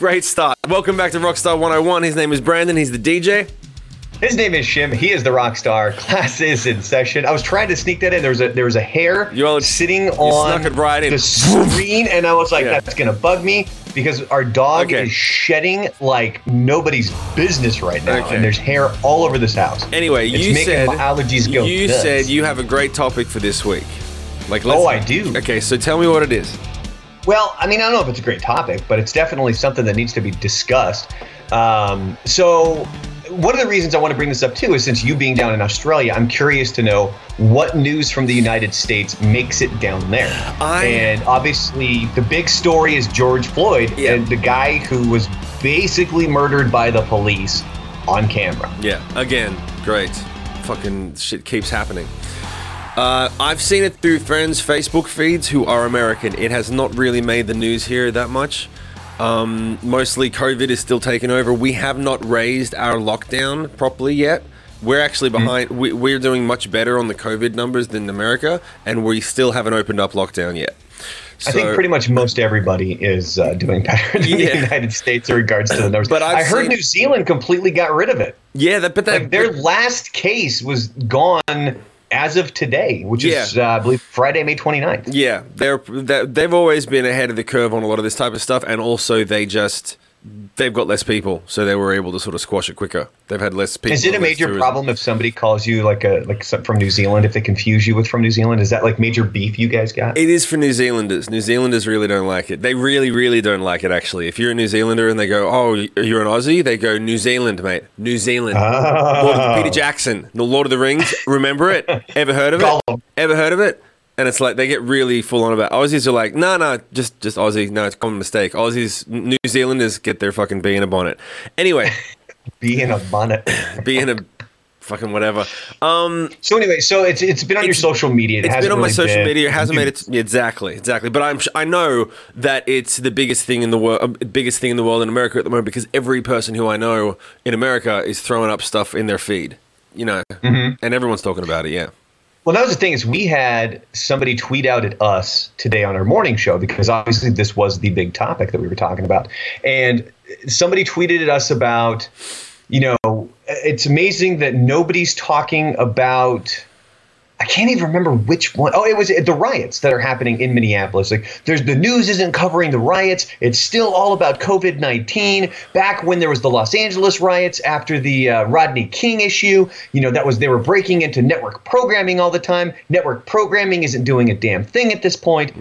Great start. Welcome back to Rockstar 101. His name is Brandon. He's the DJ. His name is Shim. He is the rock star. Class is in session. I was trying to sneak that in. There was a there was a hair You all- sitting snuck on right the screen, and I was like, Yeah. "That's gonna bug me," because our dog Okay. is shedding like nobody's business right now, Okay. and there's hair all over this house. Anyway, It's you said allergies go You nuts. said you have a great topic for this week. Like, oh, let's, Oh, I do. Okay, so tell me what it is. Well, I mean, I don't know if it's a great topic, but it's definitely something that needs to be discussed. Um, so, one of the reasons I want to bring this up too is since you being down in Australia, I'm curious to know what news from the United States makes it down there. I- and obviously, the big story is George Floyd, Yeah. and the guy who was basically murdered by the police on camera. Yeah, again, great. Fucking shit keeps happening. Uh, I've seen it through friends' Facebook feeds who are American. It has not really made the news here that much. Um, mostly COVID is still taking over. We have not raised our lockdown properly yet. We're actually behind. We, we're doing much better on the COVID numbers than America, and we still haven't opened up lockdown yet. I think pretty much most everybody is uh, doing better than Yeah. the United States in regards to the numbers. But I've I heard seen- New Zealand completely got rid of it. Yeah, that, but that, like their last case was gone as of today, which is uh, I believe Friday, May 29th. Yeah, they're, they they've always been ahead of the curve on a lot of this type of stuff, and also they just they've got less people, so they were able to sort of squash it quicker. They've had less people. Is it a major problem if somebody calls you like a like from New Zealand if they confuse you with from New Zealand? Is that like major beef you guys got? It is for New Zealanders. New Zealanders really don't like it. They really, really don't like it. Actually, if you're a New Zealander and they go, "Oh, you're an Aussie," they go, "New Zealand, mate, New Zealand." Ah. Of, Peter Jackson, The Lord of the Rings. Remember it? Ever heard of it? Ever heard of it? And it's like they get really full on about Aussies are like, no, no, just just Aussie. No, it's a common mistake. Aussies, New Zealanders get their fucking bee in a bonnet. Anyway, Be in a bonnet. bee in a fucking whatever. Um, so anyway, so it's it's been on your social media. It it's hasn't been on my social been- media. It hasn't made it exactly, exactly. But I'm I know that it's the biggest thing in the world, biggest thing in the world in America at the moment because every person who I know in America is throwing up stuff in their feed, you know, Mm-hmm. and everyone's talking about it. Yeah, Well, that was the thing is we had somebody tweet out at us today on our morning show because obviously this was the big topic that we were talking about, and somebody tweeted at us about, you know, it's amazing that nobody's talking about. I can't even remember which one. Oh, it was the riots that are happening in Minneapolis. Like, there's the news isn't covering the riots. It's still all about COVID nineteen. Back when there was the Los Angeles riots after the uh, Rodney King issue, you know, that was they were breaking into network programming all the time. Network programming isn't doing a damn thing at this point.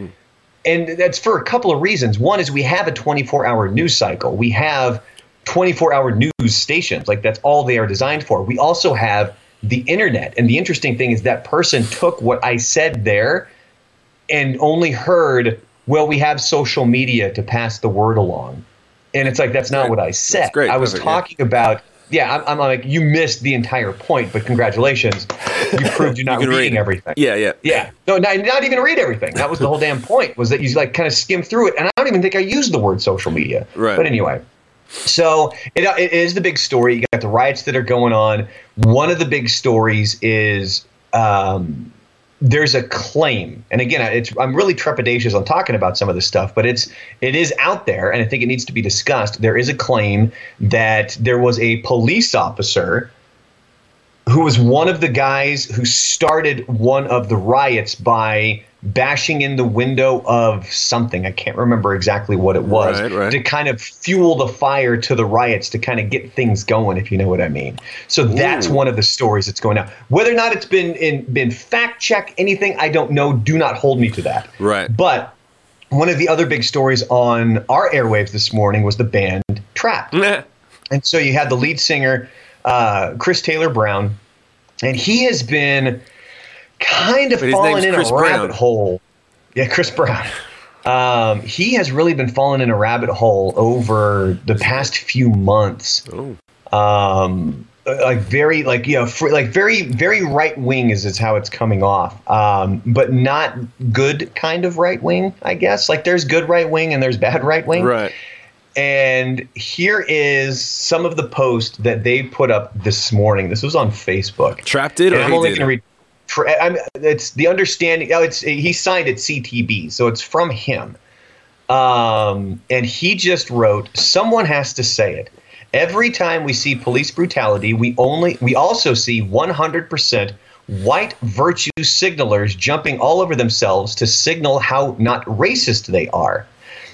And that's for a couple of reasons. One is we have a 24 hour news cycle. We have 24 hour news stations. Like that's all they are designed for. We also have the internet. And the interesting thing is that person took what I said there and only heard, well, we have social media to pass the word along. And it's like, that's not what I said. That's great. I was Perfect, yeah. talking about, yeah, I'm, I'm like, you missed the entire point, but congratulations. You proved you're not You can read reading everything. yeah, yeah, Yeah. No, not, not even read everything. That was the whole damn point was that you like kind of skim through it. And I don't even think I used the word social media. Right. But anyway. So it, it is the big story. You got the riots that are going on. One of the big stories is um, there's a claim, and again, I'm really trepidatious on talking about some of this stuff, but it's it is out there, and I think it needs to be discussed. There is a claim that there was a police officer who was one of the guys who started one of the riots by bashing in the window of something. I can't remember exactly what it was Right, right. to kind of fuel the fire to the riots to kind of get things going, if you know what I mean. So that's Ooh. one of the stories that's going on. Whether or not it's been in, been fact checked, anything, I don't know. Do not hold me to that. Right. But one of the other big stories on our airwaves this morning was the band Trapt. And so you had the lead singer, uh, Chris Taylor Brown, and he has been kind of falling in Chris a rabbit hole. Yeah, Chris Brown. Um, he has really been falling in a rabbit hole over the past few months. Oh. Um, like very like you know fr- like very very right wing is is how it's coming off um but not good kind of right wing i guess like there's good right wing and there's bad right wing Right. and here is some of the post that they put up this morning. This was on Facebook. Trapt it or I'm only going to read. I'm, it's the understanding. Oh, it's he signed at CTB, so it's from him. Um, and he just wrote, "Someone has to say it. Every time we see police brutality, we only we also see 100% white virtue signalers jumping all over themselves to signal how not racist they are.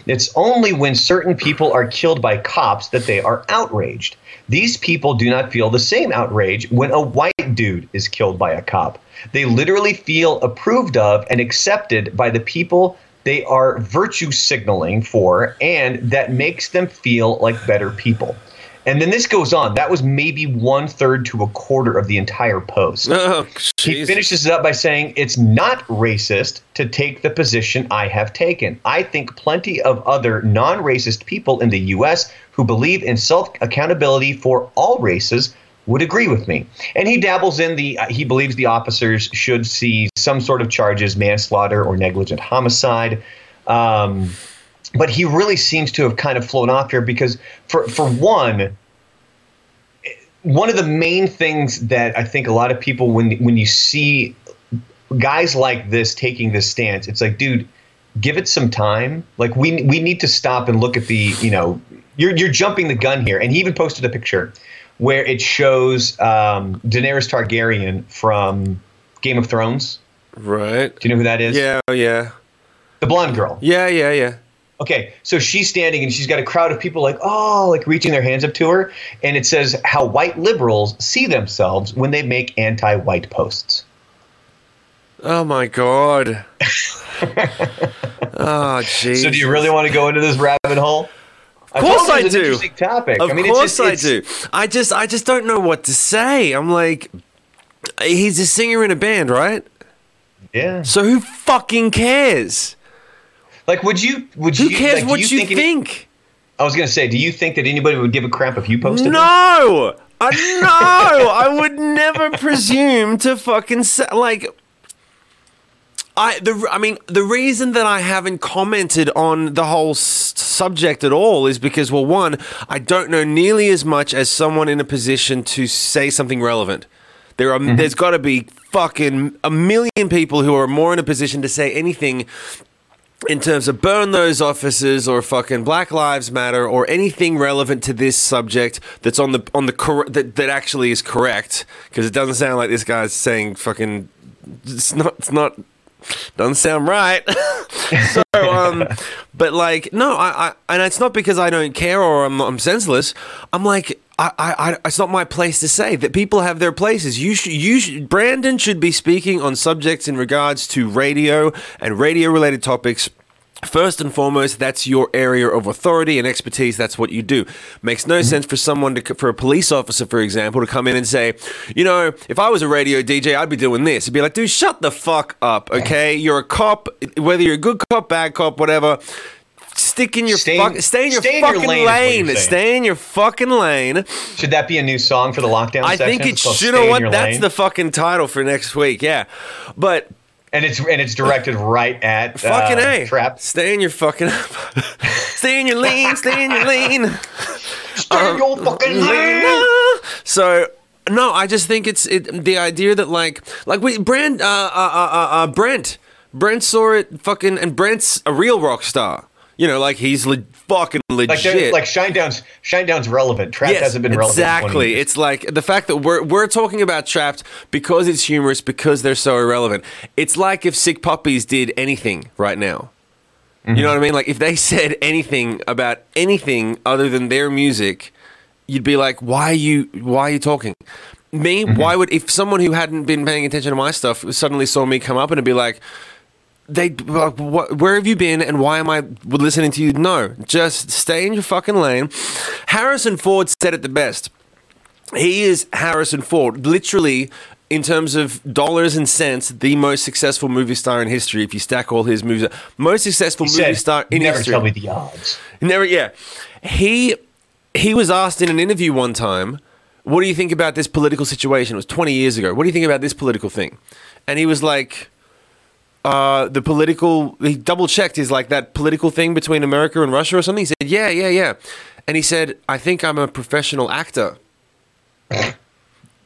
It's only when certain people are killed by cops that they are outraged. These people do not feel the same outrage when a white dude is killed by a cop. They literally feel approved of and accepted by the people they are virtue signaling for, and that makes them feel like better people. And then this goes on. That was maybe one third to a quarter of the entire post. Oh, He finishes it up by saying, It's not racist to take the position I have taken. I think plenty of other non racist people in the U.S. who believe in self accountability for all races would agree with me. And he dabbles in the, uh, he believes the officers should see some sort of charges, manslaughter or negligent homicide. Um, but he really seems to have kind of flown off here because, for, for one, one of the main things that I think a lot of people when when you see guys like this taking this stance, it's like, dude, give it some time. Like we we need to stop and look at the you know you're you're jumping the gun here. And he even posted a picture where it shows um, Daenerys Targaryen from Game of Thrones. Right. Do you know who that is? Yeah, oh, yeah. the blonde girl. Yeah, yeah, yeah. Okay, so she's standing and she's got a crowd of people like, oh, like reaching their hands up to her. And it says how white liberals see themselves when they make anti white posts. Oh my god. oh jeez. So, do you really want to go into this rabbit hole? Of course I it's an do. topic. Of I mean, course it's just, I do. I just I just don't know what to say. I'm like he's a singer in a band, right? Yeah. So who fucking cares? Like, would you? Would Who you? cares like, what you, any- think? I was gonna say, do you think that anybody would give a crap if you posted? No. I, no, I would never presume to fucking say, like I the I mean the reason that I haven't commented on the whole s- subject at all is because well one I don't know nearly as much as someone in a position to say something relevant. There are mm-hmm. there's got to be fucking a million people who are more in a position to say anything in terms of burn those officers or fucking Black Lives Matter or anything relevant to this subject that's on the on the cor- that that actually is correct because it doesn't sound like this guy's saying fucking it's not it's not doesn't sound right. so um but like no I, I and it's not because I don't care or I'm I'm senseless. I'm like I, I, I, it's not my place to say that people have their places. You should, you should, Brandon should be speaking on subjects in regards to radio and radio related topics. First and foremost, that's your area of authority and expertise. That's what you do. Makes no mm-hmm. sense for someone to, for a police officer, for example, to come in and say, you know, if I was a radio DJ, I'd be doing this. It'd be like, dude, shut the fuck up, okay? You're a cop, whether you're a good cop, bad cop, whatever. Stick in your Stay in- fuck, stay in your stay in your fucking lane lane. Stay in your fucking lane. Should that be a new song for the lockdown? I section? think it should. Stay know what? That's Lane? the fucking title for next week. Yeah, but and it's and it's directed right at fucking uh, a trap. Stay in your fucking. stay in your lane. Stay in your lane. Stay in your fucking lane. So no, I just think it's it, the idea that like like we Brand uh, uh, uh, uh, uh, Brent Brent saw it fucking and Brent's a real rock star. You know, like he's le- fucking Like legit. they're- like Shinedown's Shinedown's relevant. Trap Yes, hasn't been relevant. in 20 Exactly. It's like the fact that we're we're talking about Trapt because it's humorous because they're so irrelevant. It's like if Sick Puppies did anything right now. You know mm-hmm. what I mean? Like if they said anything about anything other than their music, you'd be like, "Why are you? Why are you talking?" Me? Why mm-hmm. would if someone who hadn't been paying attention to my stuff suddenly saw me come up and it'd be like, they like, what, where have you been and why am I listening to you? No, just stay in your fucking lane. Harrison Ford said it the best. He is Harrison Ford, literally. In terms of dollars and cents, the most successful movie star in history. If you stack all his movies, most successful He movie said, star in never history. tell me the odds. Never, yeah. He he was asked in an interview one time, "What do you think about this political situation?" It was 20 years ago. What do you think about this political thing? And he was like, uh, "The political." He double checked. He's like that political thing between America and Russia or something. He said, "Yeah, yeah, yeah." And he said, "I think I'm a professional actor."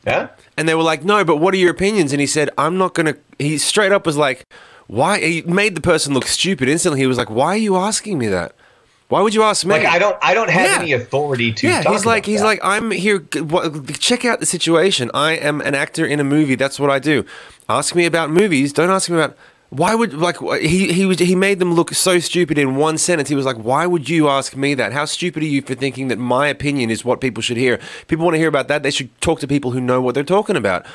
Yeah. And they were like, "No, but what are your opinions?" And he said, "I'm not gonna." He straight up was like, why he made the person look stupid instantly. He was like, "Why are you asking me that? Why would you ask me?" Like I don't, I don't have Yeah. any authority to. yeah, he's like, he's that. like, I'm here. Check out the situation. I am an actor in a movie. That's what I do. Ask me about movies. Don't ask me about. Why would like he he was he made them look so stupid in one sentence. He was like, "Why would you ask me that? How stupid are you for thinking that my opinion is what people should hear? People want to hear about that. They should talk to people who know what they're talking about."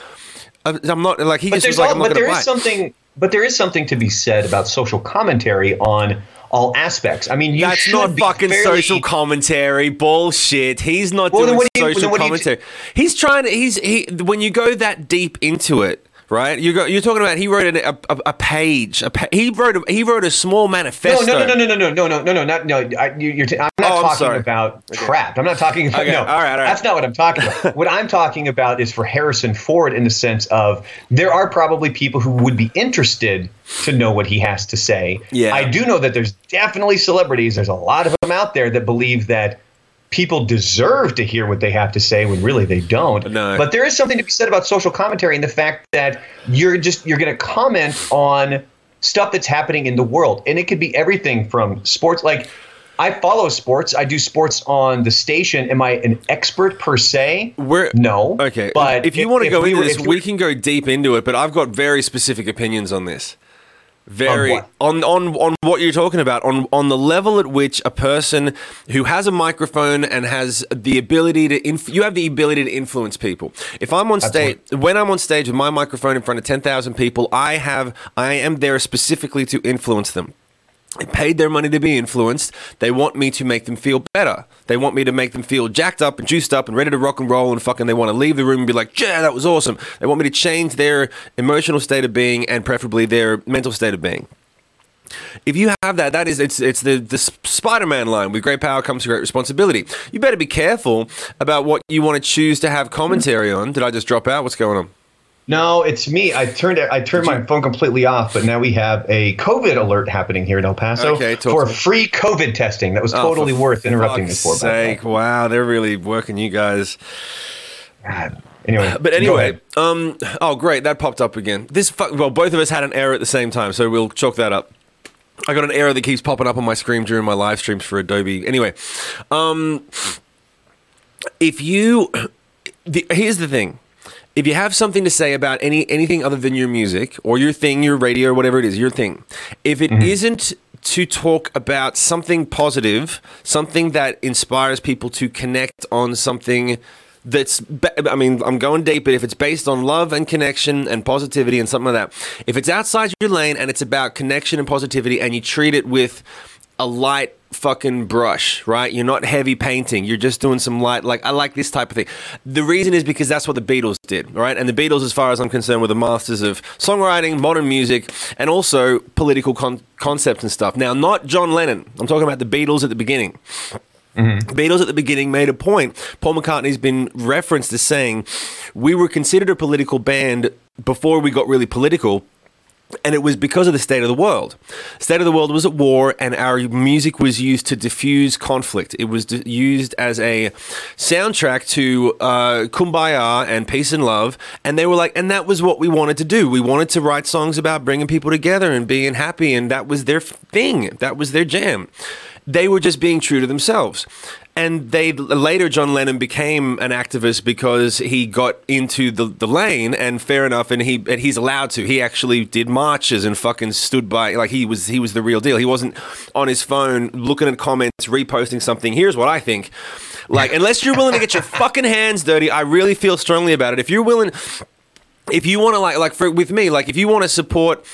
I'm not like he but just was like, all, "I'm not but there buy." is something, but there is something to be said about social commentary on all aspects. I mean, you That's not fucking fairly- social commentary. Bullshit. He's not Well, doing you- social do you- commentary. he's trying to. He's he. When you go that deep into it, right? You go. You're talking about. He wrote a, a, a page. A pa- he wrote. A, he wrote a small manifesto. no, no, no, no, no, no, no, no, no, not no. I, you, you're t- I'm not Oh, I'm talking sorry. about Trapt. I'm not talking about Okay, no. all right, all right. That's not what I'm talking about. what I'm talking about is for Harrison Ford in the sense of there are probably people who would be interested to know what he has to say. Yeah. I do know that there's definitely celebrities. There's a lot of them out there that believe that people deserve to hear what they have to say when really they don't. No. But there is something to be said about social commentary and the fact that you're just you're going to comment on stuff that's happening in the world, and it could be everything from sports. Like I follow sports. I do sports on the station. Am I an expert per se? We're- no. Okay, but if you want to go we into were- this, we can go deep into it. But I've got very specific opinions on this. Very on on on what you're talking about on on the level at which a person who has a microphone and has the ability to inf- you have the ability to influence people. If I'm on stage when I'm on stage with my microphone in front of 10,000 people, I have I am there specifically to influence them. They paid their money to be influenced. They want me to make them feel better. They want me to make them feel jacked up and juiced up and ready to rock and roll and fucking they want to leave the room and be like, yeah, that was awesome. They want me to change their emotional state of being and preferably their mental state of being. If you have that, that is it's it's the the Spider-Man line. With great power comes great responsibility. You better be careful about what you want to choose to have commentary on. Did I just drop out? What's going on? No, it's me. I turned. I turned my phone completely off, but now we have a COVID alert happening here in El Paso Okay, for free COVID testing. That was Oh, totally for worth interrupting this for. by the way. Sake, wow, they're really working you guys. God. Anyway, But anyway, um, oh great, that popped up again. This fu- well, both of us had an error at the same time, so we'll chalk that up. I got an error that keeps popping up on my screen during my live streams for Adobe. Anyway, um, if you, the, here's the thing. If you have something to say about any anything other than your music or your thing, your radio, or whatever it is, your thing, if it mm-hmm. not to talk about something positive, something that inspires people to connect on something that's I mean, I'm going deep, but if it's based on love and connection and positivity and something like that, if it's outside your lane and it's about connection and positivity and you treat it with a light fucking brush, right? You're not heavy painting. You're just doing some light like I like this type of thing. The reason is because that's what the Beatles did, right? And the Beatles as far as I'm concerned were the masters of songwriting, modern music, and also political con- concepts and stuff. Now, not John Lennon. I'm talking about the Beatles at the beginning. Mm-hmm. Beatles at the beginning made a point. Paul McCartney's been referenced as saying, We were considered a political band before we got really political. And it was because of the state of the world. State of the world was at war, and our music was used to diffuse conflict. It was d- used as a soundtrack to uh, kumbaya and peace and love. And they were like, and that was what we wanted to do. We wanted to write songs about bringing people together and being happy, and that was their thing. That was their jam. They were just being true to themselves. And they later, John Lennon became an activist because he got into the, the lane, and fair enough, and he and he's allowed to. He actually did marches and fucking stood by, like he was he was the real deal. He wasn't on his phone looking at comments, reposting something. Here's what I think. Like, unless you're willing to get your fucking hands dirty, I really feel strongly about it. If you're willing, if you want to like like for with me like if you want to support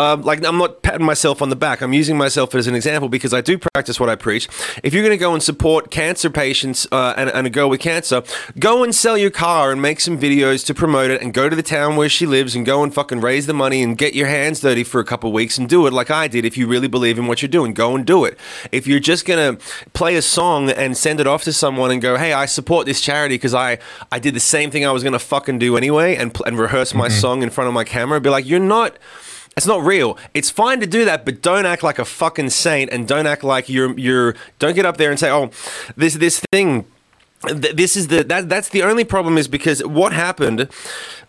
um, like I'm not patting myself on the back. I'm using myself as an example because I do practice what I preach. If you're going to go and support cancer patients uh, and, and a girl with cancer, go and sell your car and make some videos to promote it, and go to the town where she lives and go and fucking raise the money and get your hands dirty for a couple weeks and do it like I did. If you really believe in what you're doing, go and do it. If you're just going to play a song and send it off to someone and go, "Hey, I support this charity because I I did the same thing I was going to fucking do anyway," and and rehearse my song in front of my camera, be like, "You're not." It's not real. It's fine to do that, but don't act like a fucking saint and don't act like you're you're don't get up there and say, "Oh, this this thing th- this is the that that's the only problem is because what happened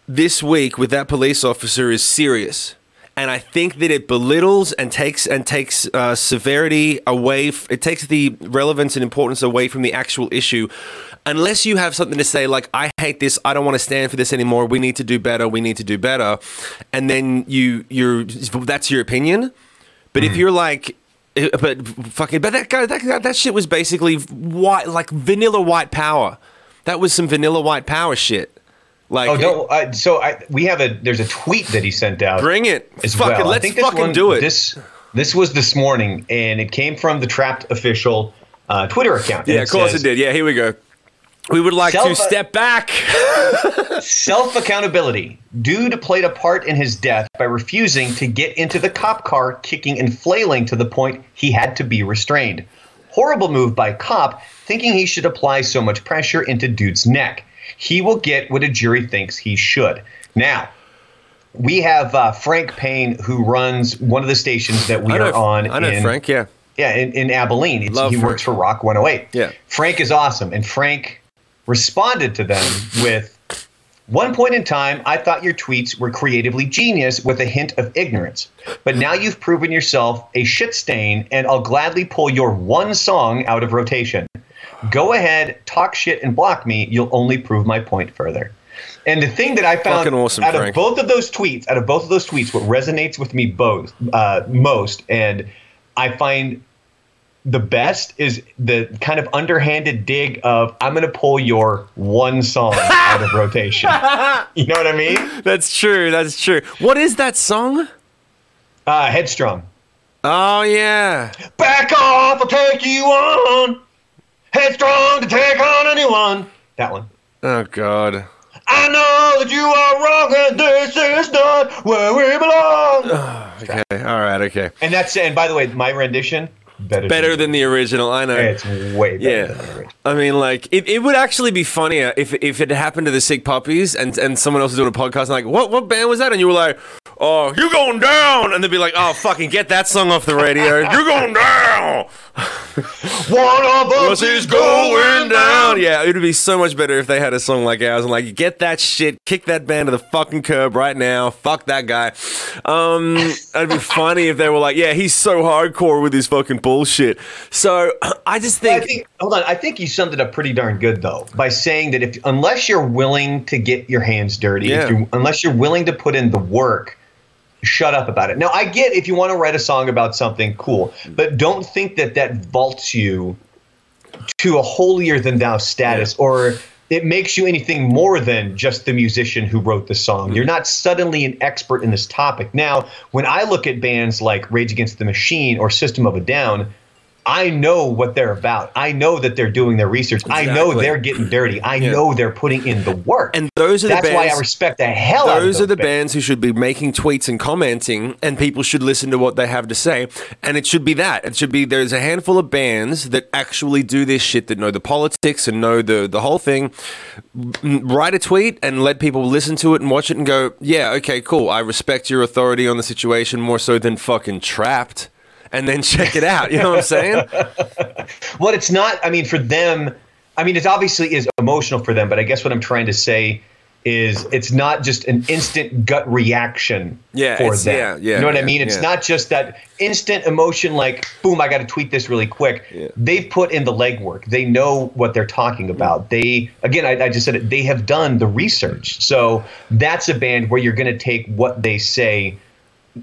this week with that police officer is serious. and I think that it belittles and takes and takes uh, severity away. F- it takes the relevance and importance away from the actual issue. Unless you have something to say like, "I hate this. I don't want to stand for this anymore. We need to do better. We need to do better," and then you you're that's your opinion. But if you're like, eh, but fucking, but that guy, that that shit was basically white, like vanilla white power. That was some vanilla white power shit. Like, Oh, don't. Uh, so I, we have a. There's a tweet that he sent out. bring it. as fucking, well. Let's fucking one- do it. This this was this morning, and it came from the Trapt official uh, Twitter account. yeah, of course it did. Yeah, here we go. We would like to step back. Self accountability. Dude played a part in his death by refusing to get into the cop car, kicking and flailing to the point he had to be restrained. Horrible move by cop, thinking he should apply so much pressure into dude's neck. He will get what a jury thinks he should. Now, we have uh, Frank Payne, who runs one of the stations that we know, are on. I know in, Frank. Yeah, Yeah, in, in Abilene. He Frank. works for Rock 108. Yeah. Frank is awesome. And Frank responded to them with one point in time, I thought your tweets were creatively genius with a hint of ignorance. But now you've proven yourself a shit stain, and I'll gladly pull your one song out of rotation. Go ahead, talk shit, and block me. You'll only prove my point further. And the thing that I found awesome, out Frank. of both of those tweets, out of both of those tweets, what resonates with me both uh, most, and I find the best is the kind of underhanded dig of I'm going to pull your one song out of rotation. You know what I mean? that's true. That's true. What is that song? Uh, headstrong. Oh yeah. Back off, I'll take you on. Headstrong to take on anyone. That one. Oh god. I know that you are wrong and this is not where we belong. Okay. All right. Okay. and that's and by the way, my rendition better Better than the original. I know. it's way better Yeah. than the original. I mean, like, it, it would actually be funnier if if it happened to the Sick Puppies and, and someone else was doing a podcast and like, what what band was that? And you were like, oh, you're going down. And they'd be like, oh, fucking get that song off the radio. you're going down. One of us Us is going down. Yeah, it would be so much better if they had a song like ours and like, get that shit, kick that band to the fucking curb right now. Fuck that guy. Um, it'd be funny if they were like, yeah, he's so hardcore with his fucking bullshit. So I just I think, think hold on. I think you summed it up pretty darn good though by saying that if unless you're willing to get your hands dirty, Yeah. if you, unless you're willing to put in the work, shut up about it. Now I get if you want to write a song about something cool, but don't think that that vaults you to a holier than thou status or it makes you anything more than just the musician who wrote the song. Mm-hmm. You're not suddenly an expert in this topic. Now, when I look at bands like Rage Against the Machine or System of a Down, I know what they're about. I know that they're doing their research. I know they're getting dirty. I know they're putting in the work. and those are the that's bands. why I respect the hell out of those are the bands. bands who should be making tweets and commenting, and people should listen to what they have to say. And it should be that. It should be there's a handful of bands that actually do this shit, that know the politics and know the the whole thing. Write a tweet and let people listen to it and watch it and go, yeah, okay, cool. I respect your authority on the situation more so than fucking Trapt. And then check it out. You know what I'm saying? Well, it's not. I mean, for them, I mean, it obviously is emotional for them. But I guess what I'm trying to say is, it's not just an instant gut reaction Yeah, for them. yeah, yeah, You know what yeah, I mean? It's yeah. not just that instant emotion, like boom, I got to tweet this really quick. They've put in the legwork. They know what they're talking about. They again, I, I just said it. They have done the research. So that's a band where you're going to take what they say.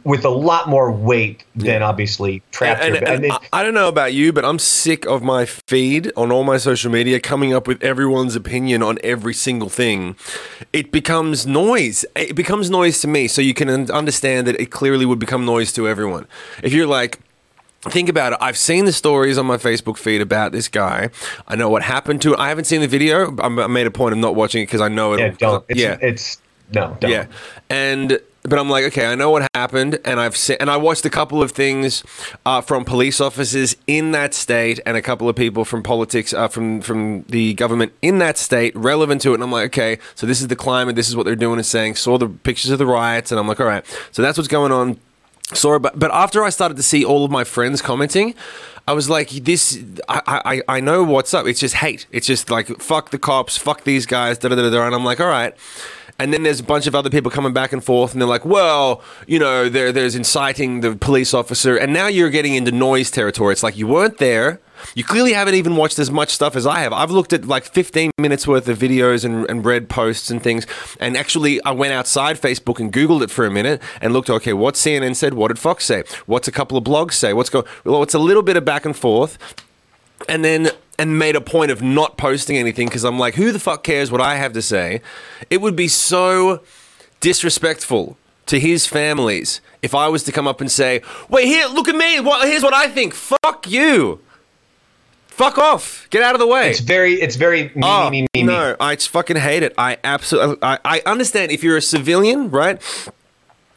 With a lot more weight than obviously Trapt. And, here. and- I I, I don't know about you, but I'm sick of my feed on all my social media coming up with everyone's opinion on every single thing. It becomes noise. It becomes noise to me, so you can understand that it clearly would become noise to everyone. If you're like, Think about it. I've seen the stories on my Facebook feed about this guy. I know what happened to it. I haven't seen the video. I made a point of not watching it because I know it. yeah, don't. It's, yeah, it's no, don't. yeah, and but I'm like, okay, I know what happened, and I've seen, and I watched a couple of things uh, from police officers in that state, and a couple of people from politics, uh, from from the government in that state, relevant to it. And I'm like, okay, so this is the climate, this is what they're doing and saying. Saw the pictures of the riots, and I'm like, all right, so that's what's going on. Sorry, but but after I started to see all of my friends commenting, I was like, this. I I, I know what's up. It's just hate. It's just like fuck the cops, fuck these guys, da da da da. And I'm like, all right. And then there's a bunch of other people coming back and forth, and they're like, well, you know, there, there's inciting the police officer, and now you're getting into noise territory. It's like you weren't there. You clearly haven't even watched as much stuff as I have. I've looked at like 15 minutes worth of videos and, and read posts and things. And actually, I went outside Facebook and Googled it for a minute and looked, okay, what CNN said? What did Fox say? What's a couple of blogs say? What's going Well, it's a little bit of back and forth. And then and made a point of not posting anything because I'm like, who the fuck cares what I have to say? It would be so disrespectful to his families if I was to come up and say, wait, here, look at me. What, here's what I think. Fuck you. Fuck off. Get out of the way. It's very, it's very me, oh, me, me, me, no, I fucking hate it. I absolutely, I, I understand if you're a civilian, right?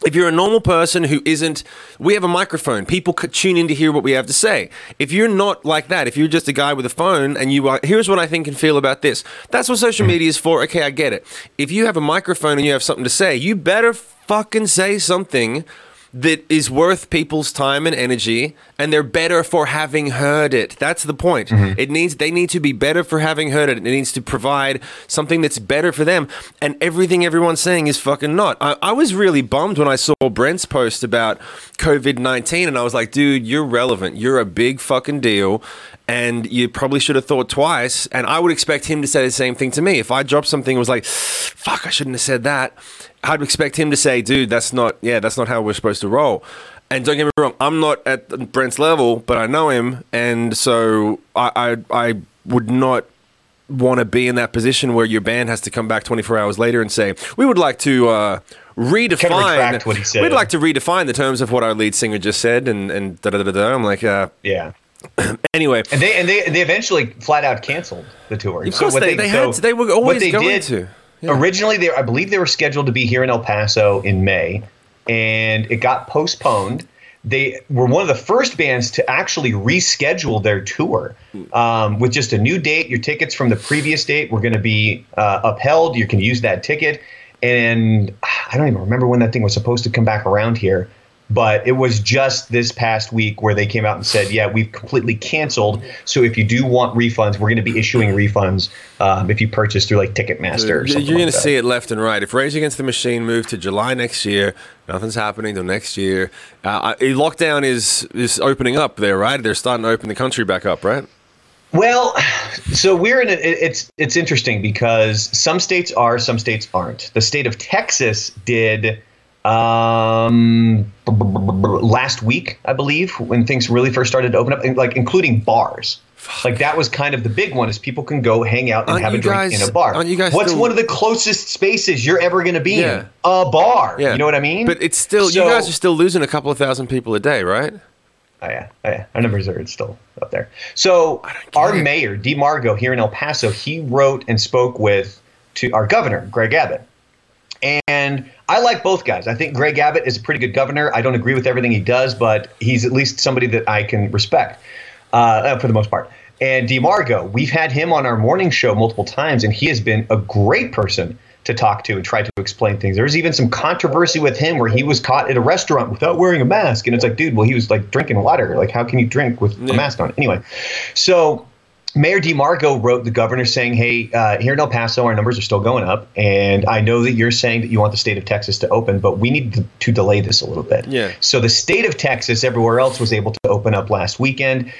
If you're a normal person who isn't, we have a microphone. People tune in to hear what we have to say. If you're not like that, if you're just a guy with a phone and you are, here's what I think and feel about this. That's what social media is for. Okay, I get it. If you have a microphone and you have something to say, you better fucking say something that is worth people's time and energy and they're better for having heard it. That's the point. Mm-hmm. it needs they need to be better for having heard it. It needs to provide something that's better for them. And everything everyone's saying is fucking not. I, I was really bummed when i saw brent's post about covid-19 and i was like dude you're relevant. You're a big fucking deal and you probably should have thought twice and i would expect him to say the same thing to me if i dropped something and was like fuck i shouldn't have said that I'd expect him to say, dude, that's not, yeah, that's not how we're supposed to roll. And don't get me wrong, I'm not at Brent's level, but I know him. And so I, I, I would not want to be in that position where your band has to come back 24 hours later and say, we would like to uh, redefine, what he said. we'd like to redefine the terms of what our lead singer just said. And, and da da da da. I'm like, uh, yeah. anyway. And they and they they eventually flat out canceled the tour. Of course, they, they, had to, they were always they going did, to. Yeah. Originally, they I believe they were scheduled to be here in El Paso in May, and it got postponed. They were one of the first bands to actually reschedule their tour um, with just a new date. Your tickets from the previous date were going to be uh, upheld. You can use that ticket, and I don't even remember when that thing was supposed to come back around here but it was just this past week where they came out and said, "Yeah, we've completely canceled. So if you do want refunds, we're going to be issuing refunds um, if you purchase through like Ticketmaster." Or You're like going to see it left and right. If Rage Against the Machine move to July next year, nothing's happening till next year. Uh, lockdown is is opening up there, right? They're starting to open the country back up, right? Well, so we're in a, it's it's interesting because some states are, some states aren't. The state of Texas did um last week i believe when things really first started to open up like including bars like that was kind of the big one is people can go hang out and Aren't have a drink guys- in a bar aren't you guys what's still- one of the closest spaces you're ever going to be Yeah. in a bar Yeah. you know what i mean But it's still you guys are still losing a couple of thousand people a day, right? Oh yeah, oh yeah. Our numbers are still up there. So our it. mayor, Dee Margo, here in El Paso, he wrote and spoke with to our governor, Greg Abbott. And I like both guys. I think Greg Abbott is a pretty good governor. I don't agree with everything he does, but he's at least somebody that I can respect uh, uh, for the most part. And Dee Margo, we've had him on our morning show multiple times, and he has been a great person to talk to and try to explain things. There was even some controversy with him where he was caught at a restaurant without wearing a mask, and it's like, dude, well, he was like drinking water. Like, how can you drink with a mask on? Anyway, so Mayor Dee Margo wrote the governor saying, "Hey, uh, here in El Paso, our numbers are still going up, and I know that you're saying that you want the state of Texas to open, but we need to, to delay this a little bit." Yeah. So the state of Texas, everywhere else, was able to open up last weekend.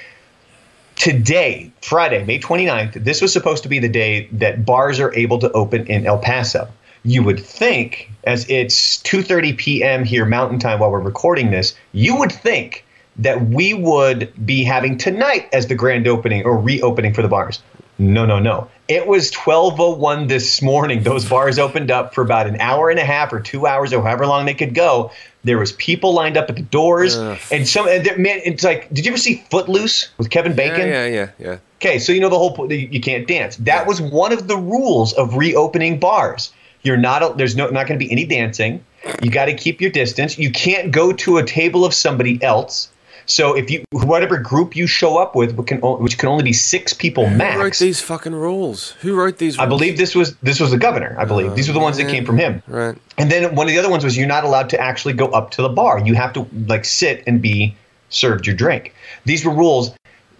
Today, Friday, May 29th, this was supposed to be the day that bars are able to open in El Paso. You would think, as it's 2:30 p.m. here Mountain Time while we're recording this, you would think that we would be having tonight as the grand opening or reopening for the bars. No, no, no. It was 12:01 this morning. Those bars opened up for about an hour and a half or 2 hours or however long they could go. There was people lined up at the doors and some and there- man it's like did you ever see Footloose with Kevin Bacon? Yeah, yeah, yeah, yeah. Okay, so you know the whole you can't dance. That was one of the rules of reopening bars. You're not there's no not going to be any dancing. You got to keep your distance. You can't go to a table of somebody else. So if you whatever group you show up with, which can, which can only be six people max. Who wrote these fucking rules? Who wrote these? Rules? I believe this was this was the governor. I believe these were the ones that oh, came from him. Right. And then one of the other ones was you're not allowed to actually go up to the bar. You have to like sit and be served your drink. These were rules.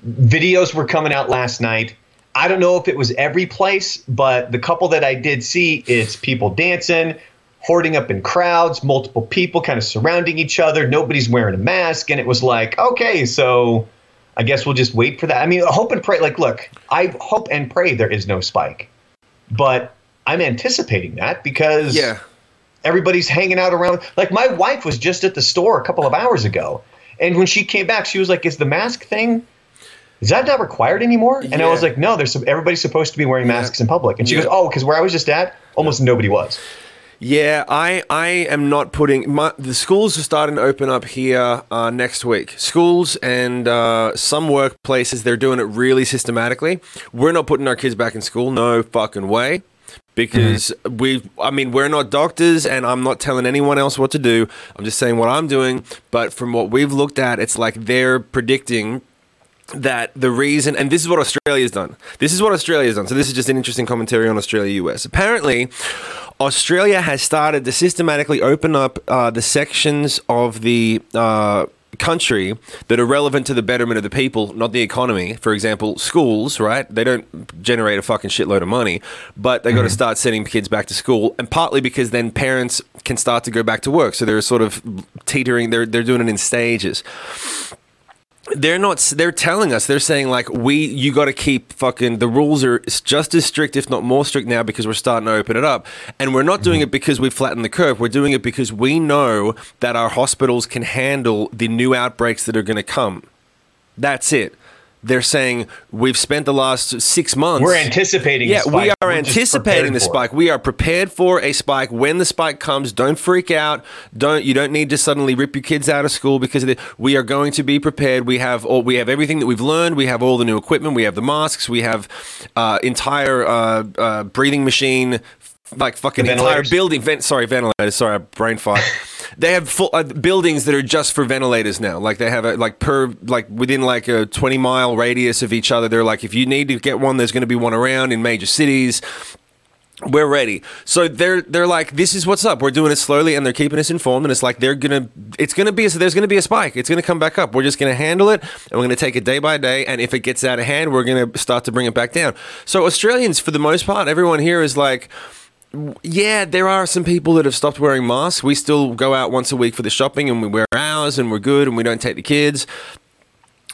Videos were coming out last night. I don't know if it was every place, but the couple that I did see, it's people dancing, hoarding up in crowds, multiple people kind of surrounding each other. Nobody's wearing a mask. And it was like, okay, so I guess we'll just wait for that. I mean, hope and pray. Like, look, I hope and pray there is no spike, but I'm anticipating that because Yeah. everybody's hanging out around. Like, my wife was just at the store a couple of hours ago. And when she came back, she was like, is the mask thing is that not required anymore? And I was like, no, there's some, everybody's supposed to be wearing masks in public. And she Yeah. goes, oh, because where I was just at, almost nobody was. Yeah, I, I am not putting my, the schools are starting to open up here uh, next week. Schools and uh, some workplaces they're doing it really systematically. We're not putting our kids back in school, no fucking way, because we. I mean, we're not doctors, and I'm not telling anyone else what to do. I'm just saying what I'm doing. But from what we've looked at, it's like they're predicting that the reason, and this is what Australia's done. This is what Australia's done. So this is just an interesting commentary on Australia US. Apparently, Australia has started to systematically open up uh, the sections of the uh, country that are relevant to the betterment of the people, not the economy. For example, schools, right? They don't generate a fucking shitload of money, but they got to start sending kids back to school, and partly because then parents can start to go back to work. So they're sort of teetering. They're they're doing it in stages they're not they're telling us they're saying like we you got to keep fucking the rules are just as strict if not more strict now because we're starting to open it up. And we're not doing mm-hmm. it because we've flattened the curve. We're doing it because we know that our hospitals can handle the new outbreaks that are going to come. That's it they're saying we've spent the last six months We're anticipating yeah, spike. we are We're anticipating the prepared for it. spike. We are prepared for a spike. When the spike comes, don't freak out. Don't you don't need to suddenly rip your kids out of school because of it. We are going to be prepared. We have all we have everything that we've learned. We have all the new equipment. We have the masks. We have uh, entire uh, uh, breathing machine. Like fucking entire building, vent, sorry, ventilators. Sorry, brain fart. they have full uh, buildings that are just for ventilators now. Like they have a, like per like within like a twenty mile radius of each other. They're like if you need to get one, there's going to be one around in major cities we're ready. So they're they're like, this is what's up. We're doing it slowly, and they're keeping us informed. And it's like they're gonna, it's gonna be, so there's gonna be a spike. It's gonna come back up. We're just gonna handle it, and we're gonna take it day by day. And if it gets out of hand, we're gonna start to bring it back down. So Australians, for the most part, everyone here is like. Yeah, there are some people that have stopped wearing masks. We still go out once a week for the shopping and we wear ours and we're good and we don't take the kids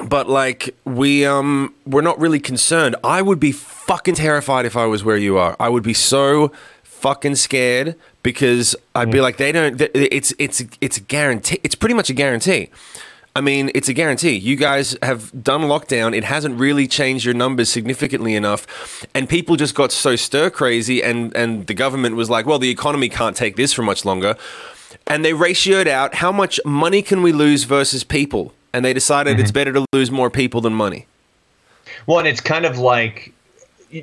but like we um we're not really concerned. I would be fucking terrified if I was where you are. I would be so fucking scared because I'd be like they don't it's it's it's a guarantee. It's pretty much a guarantee. I mean, it's a guarantee. You guys have done lockdown. It hasn't really changed your numbers significantly enough, and people just got so stir crazy, and and the government was like, well, the economy can't take this for much longer, and they ratioed out how much money can we lose versus people, and they decided it's mm-hmm. better to lose more people than money. Well, and it's kind of like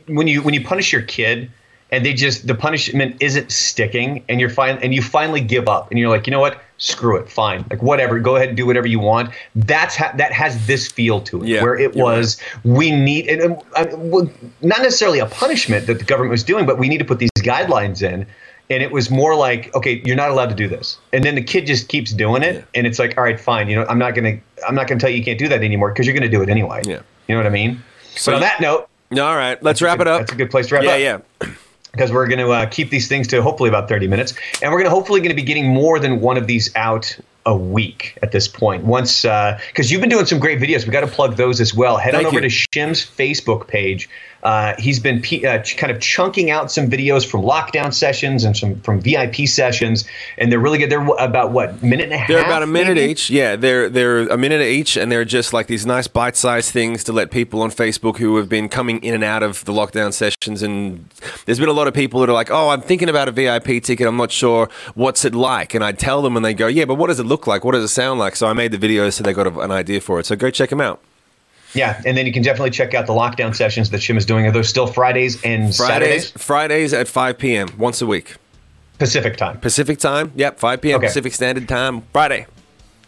when you when you punish your kid and they just the punishment isn't sticking and you're fine and you finally give up and you're like, you know what? Screw it, fine. Like whatever, go ahead and do whatever you want. That's ha- that has this feel to it, Yeah, where it was we need and, I well, not necessarily a punishment that the government was doing, but we need to put these guidelines in. And it was more like, okay, you're not allowed to do this. And then the kid just keeps doing it, and it's like, all right, fine. You know, I'm not gonna, I'm not gonna tell you you can't do that anymore because you're gonna do it anyway. Yeah. You know what I mean? So but on that note, All right, let's wrap it up. that's a good place to wrap yeah, up. Yeah, yeah, because we're going to uh, keep these things to hopefully about 30 minutes. And we're going to hopefully going to be getting more than one of these out a week at this point once because you've been doing some great videos we got to plug those as well head Thank on over you. to shim's facebook page uh, he's been p- uh, ch- kind of chunking out some videos from lockdown sessions and some from vip sessions and they're really good they're wh- about what minute and a half They're about a minute maybe? each. Yeah, they're they're a minute each, and they're just like these nice bite-sized things to let people on Facebook who have been coming in and out of the lockdown sessions. And there's been a lot of people that are like, "Oh, I'm thinking about a VIP ticket. I'm not sure what's it like." And I tell them, and they go, "Yeah, but what does it look like? What does it sound like?" So I made the videos so they got a, an idea for it. So go check them out. yeah and then you can definitely check out the lockdown sessions that shim is doing are those still fridays and Fridays, saturdays Fridays at 5 p.m. once a week, pacific time Pacific time. Yep, 5 p.m. Okay. Pacific Standard Time, Friday.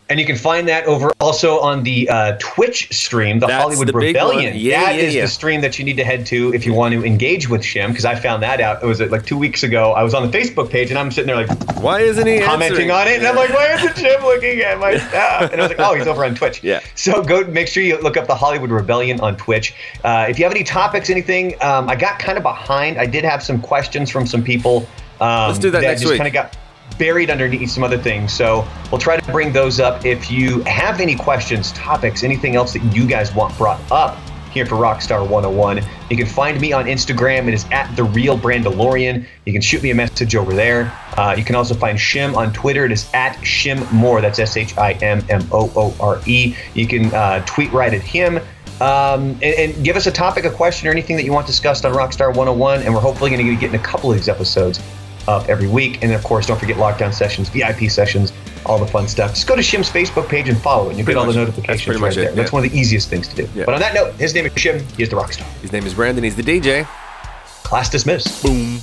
And you can find that over also on the uh, Twitch stream, the That's Hollywood the Rebellion. Yeah, That yeah, is yeah. the stream that you need to head to if you want to engage with Shim, because I found that out. It was like two weeks ago. I was on the Facebook page and I'm sitting there like Why isn't he commenting answering? on it, and I'm like, why isn't Jim looking at my stuff? And I was like, oh, he's over on Twitch. Yeah. So go make sure you look up the Hollywood Rebellion on Twitch. Uh, if you have any topics, anything, um, I got kind of behind. I did have some questions from some people. Um, Let's do that next just week. kind of got buried underneath some other things. So we'll try to bring those up. If you have any questions, topics, anything else that you guys want brought up here for Rockstar 101, you can find me on Instagram. It is at the real Brandalorian. You can shoot me a message over there. Uh, you can also find Shim on Twitter. It is at Shim Moore. That's S H I M M O O R E. You can uh, tweet right at him. Um, and, and give us a topic, a question, or anything that you want discussed on Rockstar 101. And we're hopefully going to be getting a couple of these episodes up every week. And of course, don't forget lockdown sessions, VIP sessions, all the fun stuff. Just go to Shim's Facebook page and follow it, and you'll Pretty get all the much. That's notifications pretty right there. it, That's one of the easiest things to do. Yeah. But on that note, his name is Shim. He's the rock star. His name is Brandon. He's the DJ. Class dismissed. Boom.